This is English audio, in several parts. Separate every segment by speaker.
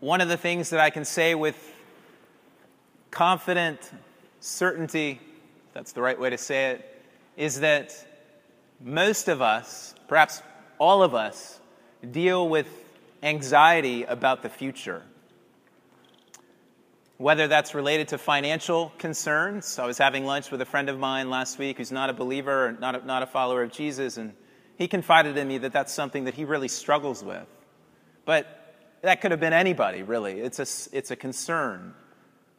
Speaker 1: One of the things that I can say with confident certainty, that's the right way to say it, is that most of us, perhaps all of us, deal with anxiety about the future. Whether that's related to financial concerns. I was having lunch with a friend of mine last week who's not a believer, not a, not a follower of Jesus, and he confided in me that that's something that he really struggles with. But that could have been anybody, really. It's a, it's a concern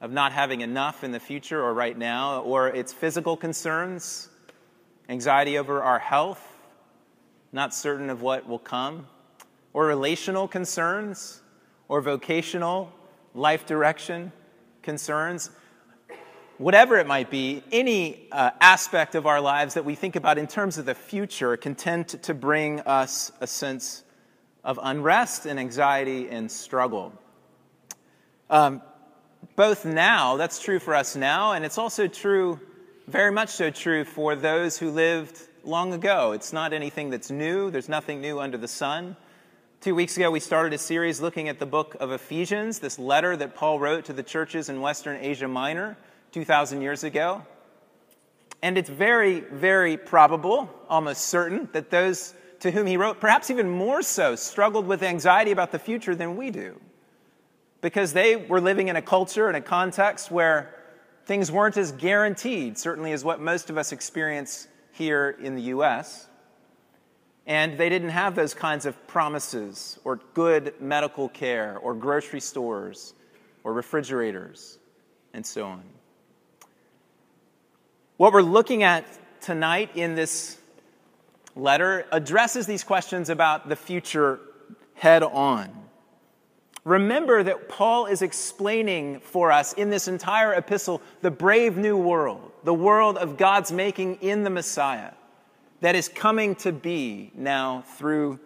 Speaker 1: of not having enough in the future or right now, or it's physical concerns, anxiety over our health, not certain of what will come, or relational concerns, or vocational life direction concerns. Whatever it might be, any uh, aspect of our lives that we think about in terms of the future can tend to, to bring us a sense of unrest and anxiety and struggle. Um, both now, that's true for us now, and it's also true, very much so true, for those who lived long ago. It's not anything that's new, there's nothing new under the sun. Two weeks ago, we started a series looking at the book of Ephesians, this letter that Paul wrote to the churches in Western Asia Minor 2,000 years ago. And it's very, very probable, almost certain, that those to whom he wrote, perhaps even more so, struggled with anxiety about the future than we do. Because they were living in a culture and a context where things weren't as guaranteed, certainly as what most of us experience here in the U.S. And they didn't have those kinds of promises or good medical care or grocery stores or refrigerators and so on. What we're looking at tonight in this letter addresses these questions about the future head on. Remember that Paul is explaining for us in this entire epistle the brave new world, the world of God's making in the Messiah that is coming to be now through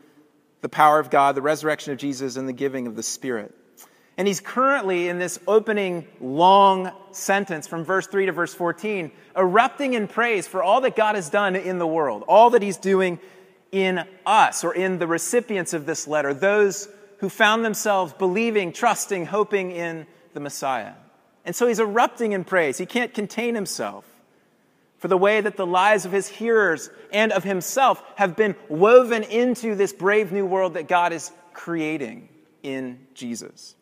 Speaker 1: the power of God, the resurrection of Jesus, and the giving of the Spirit. And he's currently in this opening long sentence from verse 3 to verse 14, erupting in praise for all that God has done in the world, all that he's doing in us or in the recipients of this letter, those who found themselves believing, trusting, hoping in the Messiah. And so he's erupting in praise. He can't contain himself for the way that the lives of his hearers and of himself have been woven into this brave new world that God is creating in Jesus.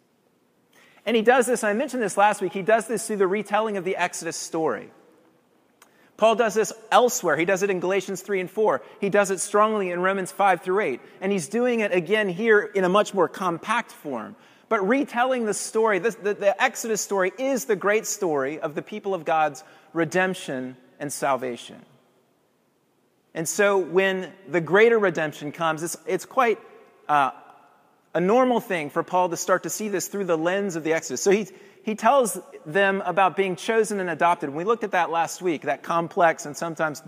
Speaker 1: And he does this, and I mentioned this last week, he does this through the retelling of the Exodus story. Paul does this elsewhere. He does it in Galatians 3 and 4. He does it strongly in Romans 5 through 8. And he's doing it again here in a much more compact form. But retelling the story, the, the, the Exodus story, is the great story of the people of God's redemption and salvation. And so when the greater redemption comes, it's, it's quite uh, a normal thing for Paul to start to see this through the lens of the Exodus. So he, he tells them about being chosen and adopted. We looked at that last week, that complex and sometimes,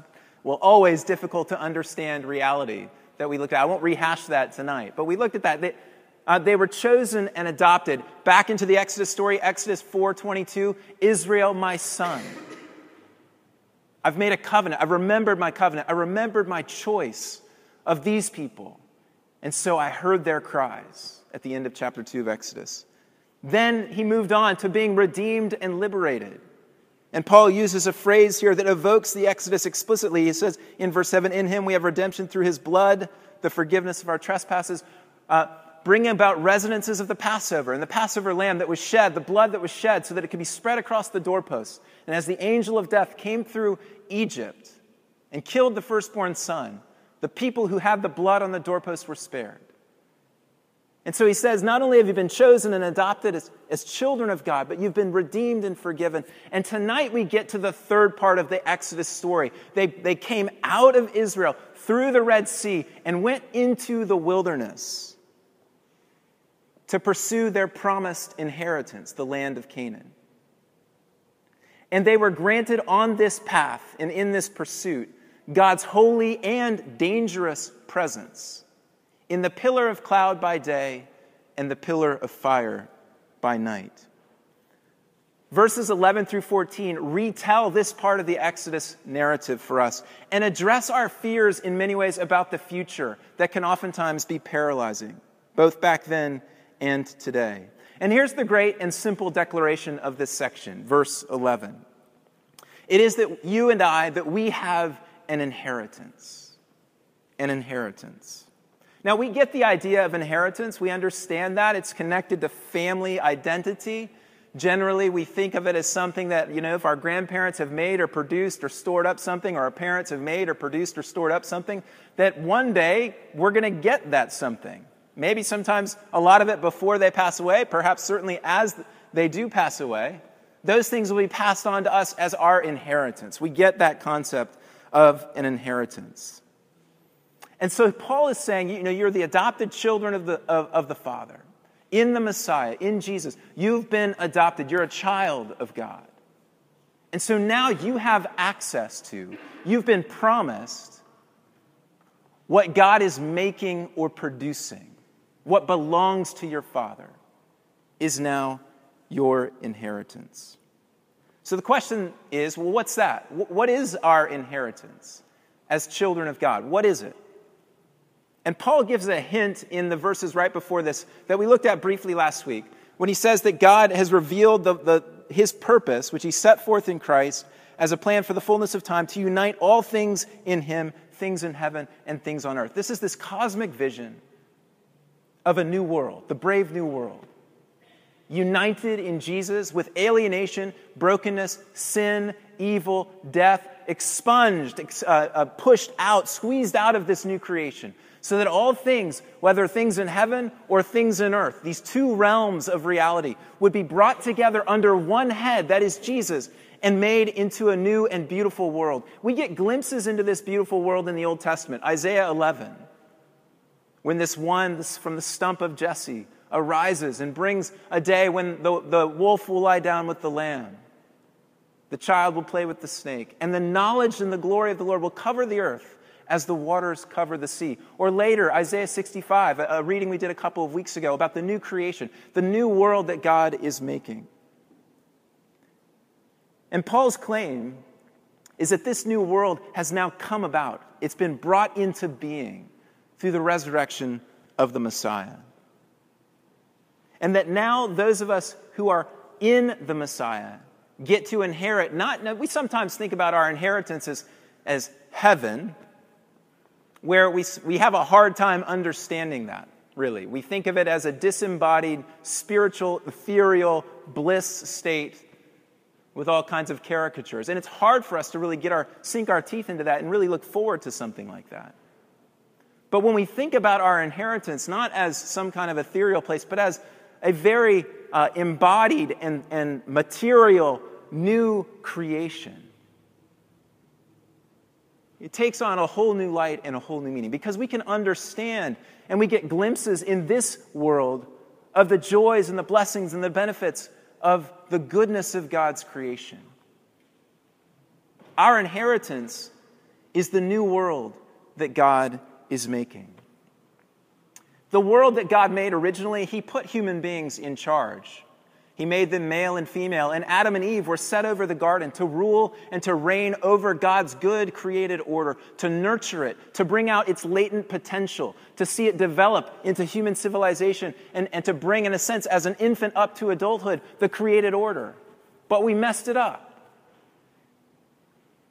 Speaker 1: well, always difficult to understand reality that we looked at. I won't rehash that tonight, but we looked at that. They, uh, they were chosen and adopted. Back into the Exodus story, Exodus 4.22, Israel, my son. I've made a covenant. I've remembered my covenant. I remembered my choice of these people. And so I heard their cries at the end of chapter 2 of Exodus. Then he moved on to being redeemed and liberated. And Paul uses a phrase here that evokes the Exodus explicitly. He says in verse 7 In him we have redemption through his blood, the forgiveness of our trespasses, uh, bringing about resonances of the Passover and the Passover lamb that was shed, the blood that was shed, so that it could be spread across the doorposts. And as the angel of death came through Egypt and killed the firstborn son, the people who had the blood on the doorpost were spared. And so he says, not only have you been chosen and adopted as, as children of God, but you've been redeemed and forgiven. And tonight we get to the third part of the Exodus story. They, they came out of Israel through the Red Sea and went into the wilderness to pursue their promised inheritance, the land of Canaan. And they were granted on this path and in this pursuit God's holy and dangerous presence in the pillar of cloud by day and the pillar of fire by night. Verses 11 through 14 retell this part of the Exodus narrative for us and address our fears in many ways about the future that can oftentimes be paralyzing, both back then and today. And here's the great and simple declaration of this section, verse 11. It is that you and I, that we have an inheritance. An inheritance. Now, we get the idea of inheritance. We understand that. It's connected to family identity. Generally, we think of it as something that, you know, if our grandparents have made or produced or stored up something, or our parents have made or produced or stored up something, that one day we're going to get that something. Maybe sometimes a lot of it before they pass away, perhaps certainly as they do pass away. Those things will be passed on to us as our inheritance. We get that concept of an inheritance. And so Paul is saying, you know, you're the adopted children of the, of, of the Father. In the Messiah, in Jesus, you've been adopted. You're a child of God. And so now you have access to, you've been promised what God is making or producing, what belongs to your Father, is now your inheritance. So the question is well, what's that? What is our inheritance as children of God? What is it? And Paul gives a hint in the verses right before this that we looked at briefly last week when he says that God has revealed the, the, his purpose, which he set forth in Christ, as a plan for the fullness of time to unite all things in him, things in heaven and things on earth. This is this cosmic vision of a new world, the brave new world. United in Jesus with alienation, brokenness, sin, evil, death, expunged, uh, uh, pushed out, squeezed out of this new creation so that all things, whether things in heaven or things in earth, these two realms of reality, would be brought together under one head, that is Jesus, and made into a new and beautiful world. We get glimpses into this beautiful world in the Old Testament. Isaiah 11, when this one from the stump of Jesse arises and brings a day when the, the wolf will lie down with the lamb. The child will play with the snake, and the knowledge and the glory of the Lord will cover the earth as the waters cover the sea. Or later, Isaiah 65, a reading we did a couple of weeks ago about the new creation, the new world that God is making. And Paul's claim is that this new world has now come about, it's been brought into being through the resurrection of the Messiah. And that now those of us who are in the Messiah get to inherit not, we sometimes think about our inheritance as, as heaven, where we, we have a hard time understanding that, really. We think of it as a disembodied, spiritual, ethereal bliss state with all kinds of caricatures. And it's hard for us to really get our, sink our teeth into that and really look forward to something like that. But when we think about our inheritance, not as some kind of ethereal place, but as a very uh, embodied and, and material new creation, it takes on a whole new light and a whole new meaning because we can understand and we get glimpses in this world of the joys and the blessings and the benefits of the goodness of God's creation. Our inheritance is the new world that God is making. The world that God made originally, He put human beings in charge. He made them male and female, and Adam and Eve were set over the garden to rule and to reign over God's good created order, to nurture it, to bring out its latent potential, to see it develop into human civilization, and, and to bring, in a sense, as an infant up to adulthood, the created order. But we messed it up.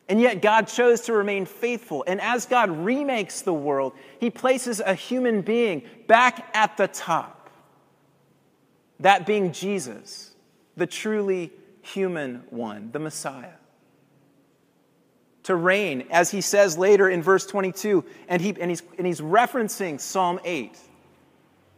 Speaker 1: And yet, God chose to remain faithful. And as God remakes the world, He places a human being back at the top that being Jesus, the truly human one, the Messiah. To reign, as he says later in verse 22, and, he, and, he's, and he's referencing Psalm 8,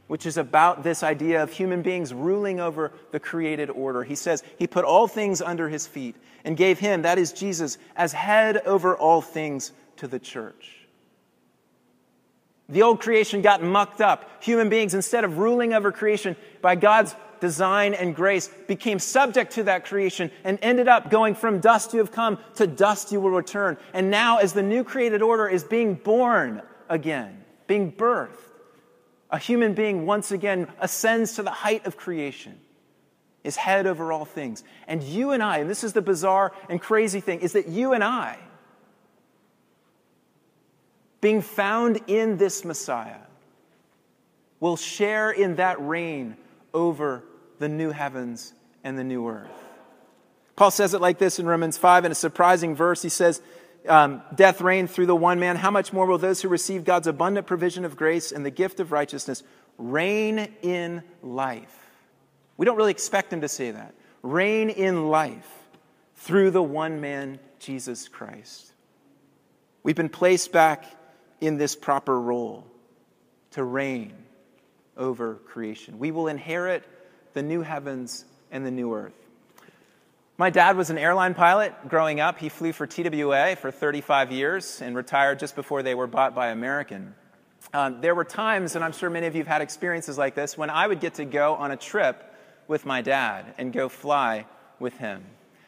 Speaker 1: which is about this idea of human beings ruling over the created order. He says, He put all things under his feet and gave him, that is Jesus, as head over all things to the church. The old creation got mucked up. Human beings, instead of ruling over creation by God's design and grace, became subject to that creation and ended up going from dust you have come to dust you will return. And now, as the new created order is being born again, being birthed, a human being once again ascends to the height of creation, is head over all things. And you and I, and this is the bizarre and crazy thing, is that you and I, being found in this Messiah, will share in that reign over the new heavens and the new earth. Paul says it like this in Romans 5 in a surprising verse. He says, um, Death reigned through the one man. How much more will those who receive God's abundant provision of grace and the gift of righteousness reign in life? We don't really expect him to say that. Reign in life through the one man, Jesus Christ. We've been placed back in this proper role to reign over creation. We will inherit the new heavens and the new earth. My dad was an airline pilot growing up. He flew for TWA for 35 years and retired just before they were bought by American. Um, there were times, and I'm sure many of you have had experiences like this, when I would get to go on a trip with my dad and go fly with him.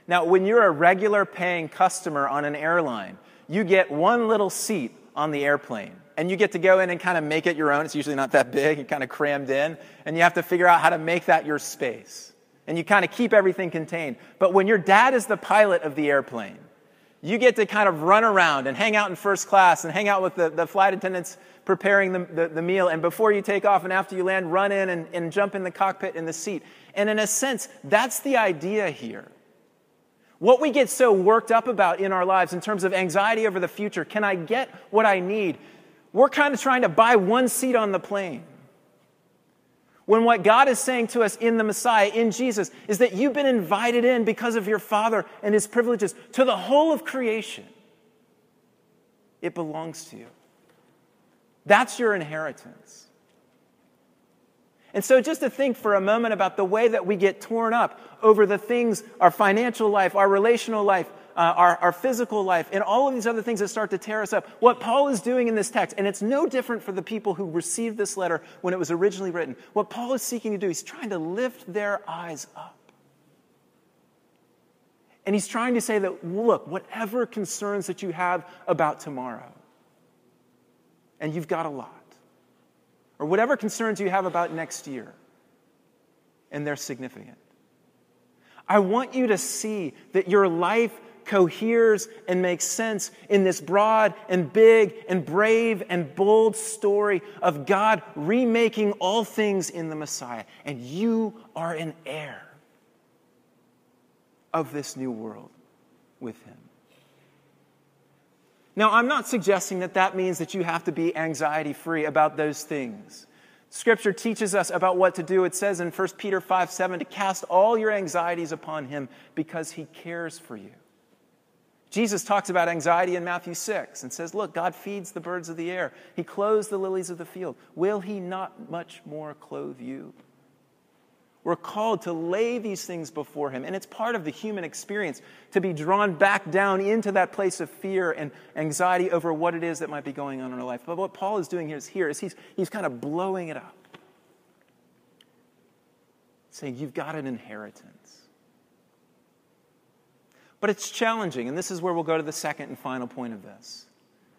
Speaker 1: Now, when you're a regular paying customer on an airline, you get one little seat on the airplane and you get to go in and kind of make it your own. It's usually not that big, you're kind of crammed in, and you have to figure out how to make that your space and you kind of keep everything contained. But when your dad is the pilot of the airplane, you get to kind of run around and hang out in first class and hang out with the, the flight attendants preparing the, the, the, meal. And before you take off and after you land, run in and, and jump in the cockpit in the seat. And in a sense, that's the idea here. What we get so worked up about in our lives in terms of anxiety over the future can I get what I need? We're kind of trying to buy one seat on the plane. When what God is saying to us in the Messiah, in Jesus, is that you've been invited in because of your Father and His privileges to the whole of creation. It belongs to you. That's your inheritance. And so, just to think for a moment about the way that we get torn up over the things, our financial life, our relational life, uh, our, our physical life, and all of these other things that start to tear us up. What Paul is doing in this text, and it's no different for the people who received this letter when it was originally written, what Paul is seeking to do, he's trying to lift their eyes up. And he's trying to say that, look, whatever concerns that you have about tomorrow, and you've got a lot, or whatever concerns you have about next year, and they're significant. I want you to see that your life coheres and makes sense in this broad and big and brave and bold story of God remaking all things in the Messiah. And you are an heir of this new world with Him. Now, I'm not suggesting that that means that you have to be anxiety free about those things. Scripture teaches us about what to do. It says in 1 Peter 5 7 to cast all your anxieties upon him because he cares for you. Jesus talks about anxiety in Matthew 6 and says, Look, God feeds the birds of the air, He clothes the lilies of the field. Will He not much more clothe you? We're called to lay these things before Him, and it's part of the human experience to be drawn back down into that place of fear and anxiety over what it is that might be going on in our life. But what Paul is doing here is, here is he's, he's kind of blowing it up, saying, You've got an inheritance. But it's challenging, and this is where we'll go to the second and final point of this.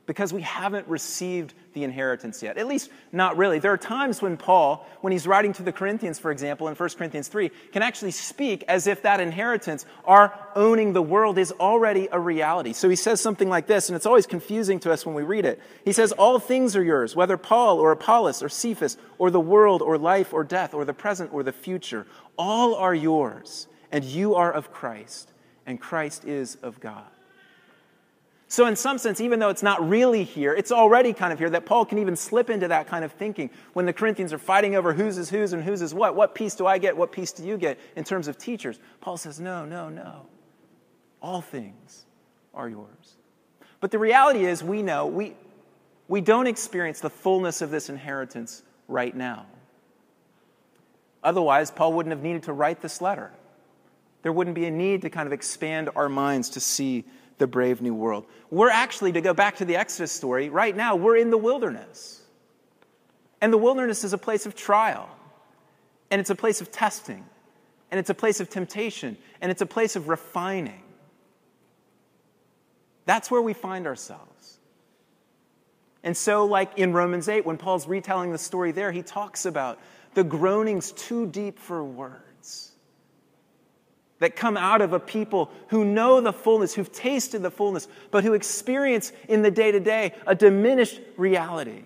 Speaker 1: Because we haven't received the inheritance yet. At least, not really. There are times when Paul, when he's writing to the Corinthians, for example, in 1 Corinthians 3, can actually speak as if that inheritance, our owning the world, is already a reality. So he says something like this, and it's always confusing to us when we read it. He says, All things are yours, whether Paul or Apollos or Cephas or the world or life or death or the present or the future. All are yours, and you are of Christ and Christ is of God. So, in some sense, even though it's not really here, it's already kind of here that Paul can even slip into that kind of thinking when the Corinthians are fighting over whose is whose and whose is what. What piece do I get? What piece do you get in terms of teachers? Paul says, no, no, no. All things are yours. But the reality is, we know we, we don't experience the fullness of this inheritance right now. Otherwise, Paul wouldn't have needed to write this letter there wouldn't be a need to kind of expand our minds to see the brave new world. We're actually, to go back to the Exodus story, right now we're in the wilderness. And the wilderness is a place of trial, and it's a place of testing, and it's a place of temptation, and it's a place of refining. That's where we find ourselves. And so, like in Romans 8, when Paul's retelling the story there, he talks about the groanings too deep for words that come out of a people who know the fullness, who've tasted the fullness, but who experience in the day to day a diminished reality.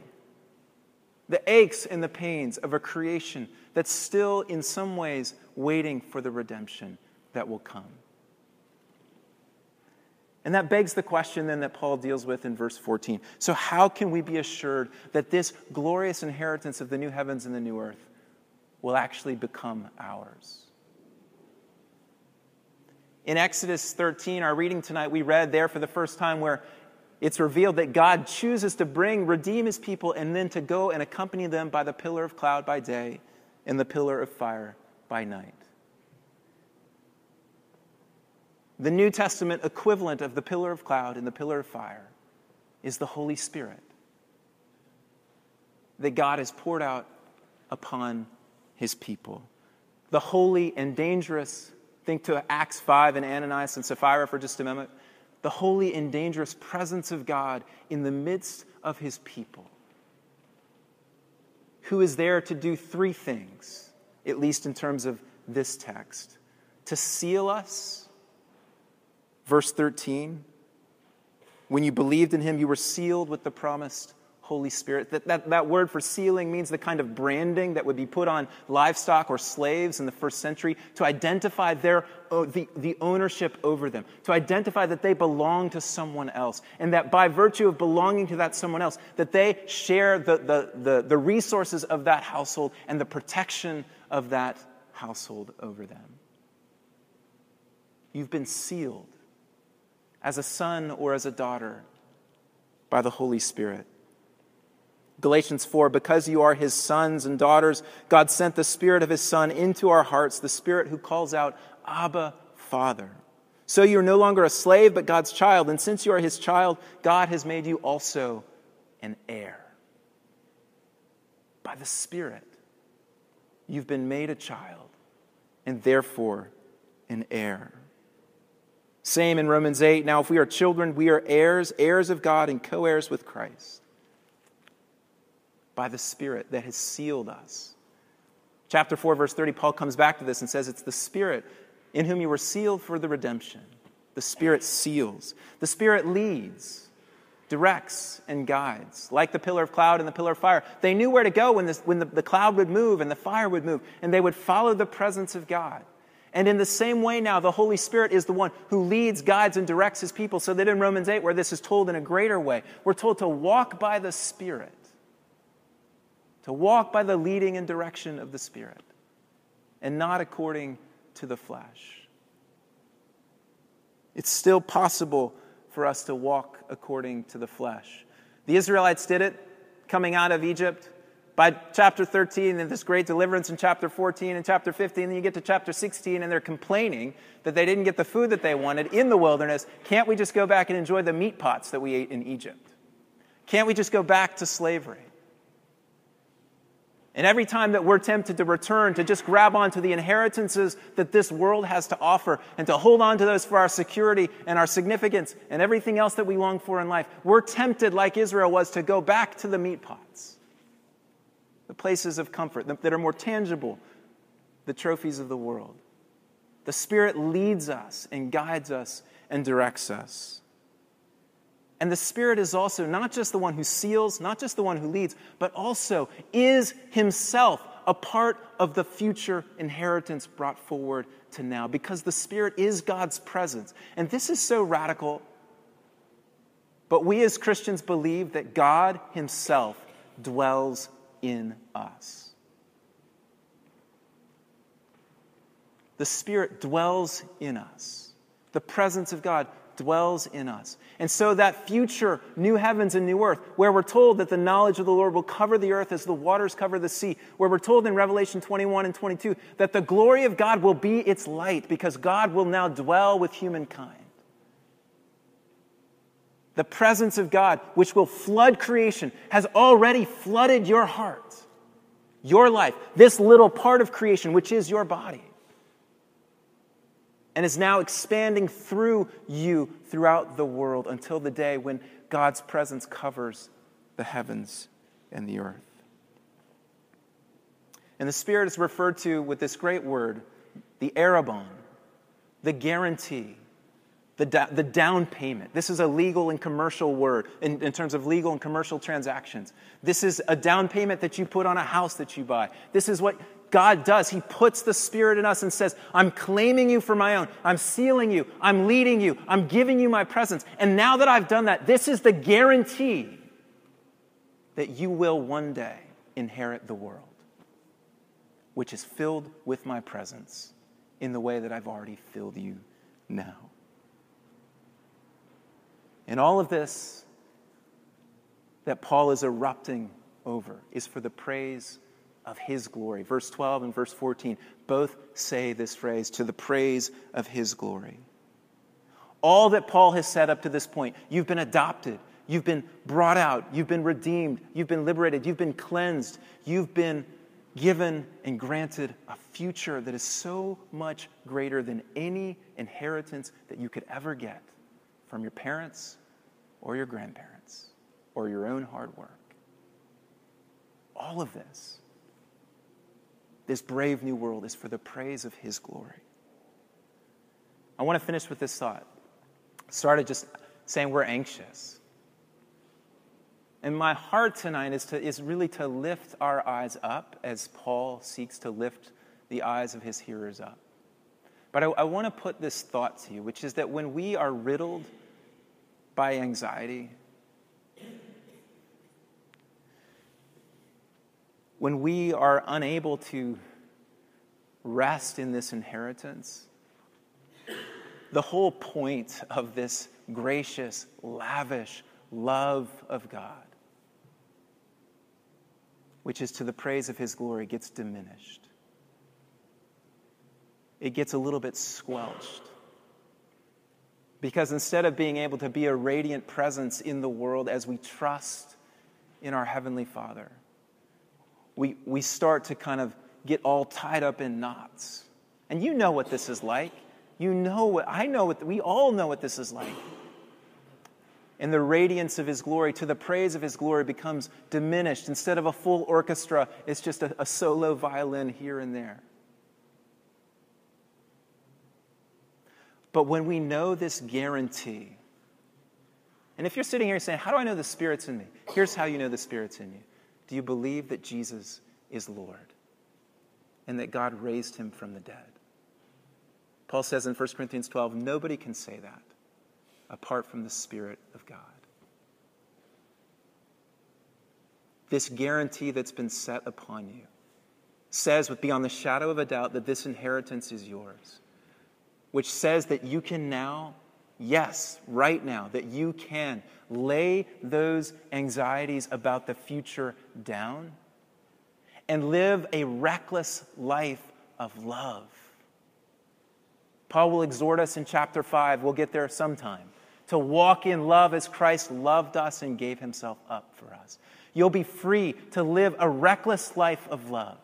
Speaker 1: The aches and the pains of a creation that's still, in some ways, waiting for the redemption that will come. And that begs the question then that Paul deals with in verse 14. So, how can we be assured that this glorious inheritance of the new heavens and the new earth will actually become ours? In Exodus 13, our reading tonight, we read there for the first time where it's revealed that God chooses to bring, redeem his people, and then to go and accompany them by the pillar of cloud by day and the pillar of fire by night. The New Testament equivalent of the pillar of cloud and the pillar of fire is the Holy Spirit that God has poured out upon his people. The holy and dangerous, think to Acts 5 and Ananias and Sapphira for just a moment. The holy and dangerous presence of God in the midst of his people, who is there to do three things, at least in terms of this text to seal us Verse 13 When you believed in him, you were sealed with the promised Holy Spirit. That, that, that word for sealing means the kind of branding that would be put on livestock or slaves in the first century to identify their, uh, the, the ownership over them, to identify that they belong to someone else, and that by virtue of belonging to that someone else, that they share the, the, the, the resources of that household and the protection of that household over them. You've been sealed as a son or as a daughter by the Holy Spirit. Galatians 4 Because you are his sons and daughters, God sent the Spirit of his Son into our hearts, the Spirit who calls out, Abba, Father. So you are no longer a slave, but God's child. And since you are his child, God has made you also an heir. By the Spirit, you've been made a child, and therefore an heir. Same in Romans 8. Now, if we are children, we are heirs, heirs of God, and co heirs with Christ by the Spirit that has sealed us. Chapter 4, verse 30, Paul comes back to this and says, It's the Spirit in whom you were sealed for the redemption. The Spirit seals, the Spirit leads, directs, and guides, like the pillar of cloud and the pillar of fire. They knew where to go when, this, when the, the cloud would move and the fire would move, and they would follow the presence of God. And in the same way, now, the Holy Spirit is the one who leads, guides, and directs his people. So that in Romans 8, where this is told in a greater way, we're told to walk by the Spirit, to walk by the leading and direction of the Spirit, and not according to the flesh. It's still possible for us to walk according to the flesh. The Israelites did it coming out of Egypt. By chapter 13, and this great deliverance in chapter 14 and chapter 15, then you get to chapter 16, and they're complaining that they didn't get the food that they wanted in the wilderness. Can't we just go back and enjoy the meat pots that we ate in Egypt? Can't we just go back to slavery? And every time that we're tempted to return, to just grab onto the inheritances that this world has to offer and to hold on to those for our security and our significance and everything else that we long for in life, we're tempted, like Israel was, to go back to the meat pots the places of comfort that are more tangible, the trophies of the world. The Spirit leads us and guides us and directs us. And the Spirit is also not just the one who seals, not just the one who leads, but also is Himself a part of the future inheritance brought forward to now, because the Spirit is God's presence. And this is so radical. But we as Christians believe that God Himself dwells in us. The Spirit dwells in us. The presence of God dwells in us. And so, that future new heavens and new earth, where we're told that the knowledge of the Lord will cover the earth as the waters cover the sea, where we're told in Revelation 21 and 22 that the glory of God will be its light because God will now dwell with humankind the presence of God, which will flood creation, has already flooded your heart, your life, this little part of creation, which is your body, and is now expanding through you throughout the world until the day when God's presence covers the heavens and the earth. And the Spirit is referred to with this great word, the arrabon, the guarantee the, da- the down payment. This is a legal and commercial word in, in terms of legal and commercial transactions. This is a down payment that you put on a house that you buy. This is what God does. He puts the Spirit in us and says, I'm claiming you for my own. I'm sealing you. I'm leading you. I'm giving you my presence. And now that I've done that, this is the guarantee that you will one day inherit the world, which is filled with my presence in the way that I've already filled you now. And all of this that Paul is erupting over is for the praise of his glory. Verse 12 and verse 14 both say this phrase to the praise of his glory. All that Paul has said up to this point, you've been adopted, you've been brought out, you've been redeemed, you've been liberated, you've been cleansed, you've been given and granted a future that is so much greater than any inheritance that you could ever get from your parents or your grandparents or your own hard work. All of this, this brave new world, is for the praise of His glory. I want to finish with this thought. I started just saying we're anxious. And my heart tonight is, to, is really to lift our eyes up as Paul seeks to lift the eyes of his hearers up. But I, I want to put this thought to you, which is that when we are riddled by anxiety, when we are unable to rest in this inheritance, the whole point of this gracious, lavish love of God which is to the praise of his glory, gets diminished. It gets a little bit squelched. Because instead of being able to be a radiant presence in the world as we trust in our Heavenly Father, we, we start to kind of get all tied up in knots. And you know what this is like. You know what, I know what, we all know what this is like and the radiance of his glory to the praise of his glory becomes diminished. Instead of a full orchestra, it's just a, a solo violin here and there. But when we know this guarantee, and if you're sitting here saying, How do I know the Spirit's in me? Here's how you know the Spirit's in you. Do you believe that Jesus is Lord and that God raised him from the dead? Paul says in 1 Corinthians 12, nobody can say that apart from the Spirit of God. This guarantee that's been set upon you says, with beyond the shadow of a doubt, that this inheritance is yours, which says that you can now, yes, right now, that you can lay those anxieties about the future down and live a reckless life of love. Paul will exhort us in chapter 5. We'll get there sometime to walk in love as Christ loved us and gave himself up for us. You'll be free to live a reckless life of love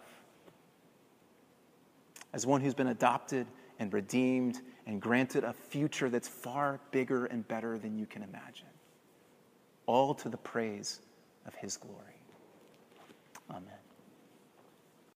Speaker 1: as one who's been adopted and redeemed and granted a future that's far bigger and better than you can imagine. All to the praise of his glory. Amen.